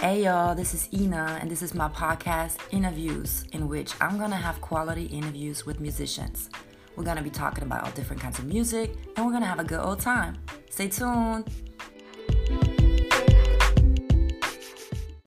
Hey y'all, this is Ina, and this is my podcast, Interviews, in which I'm gonna have quality interviews with musicians. We're gonna be talking about all different kinds of music, and we're gonna have a good old time. Stay tuned.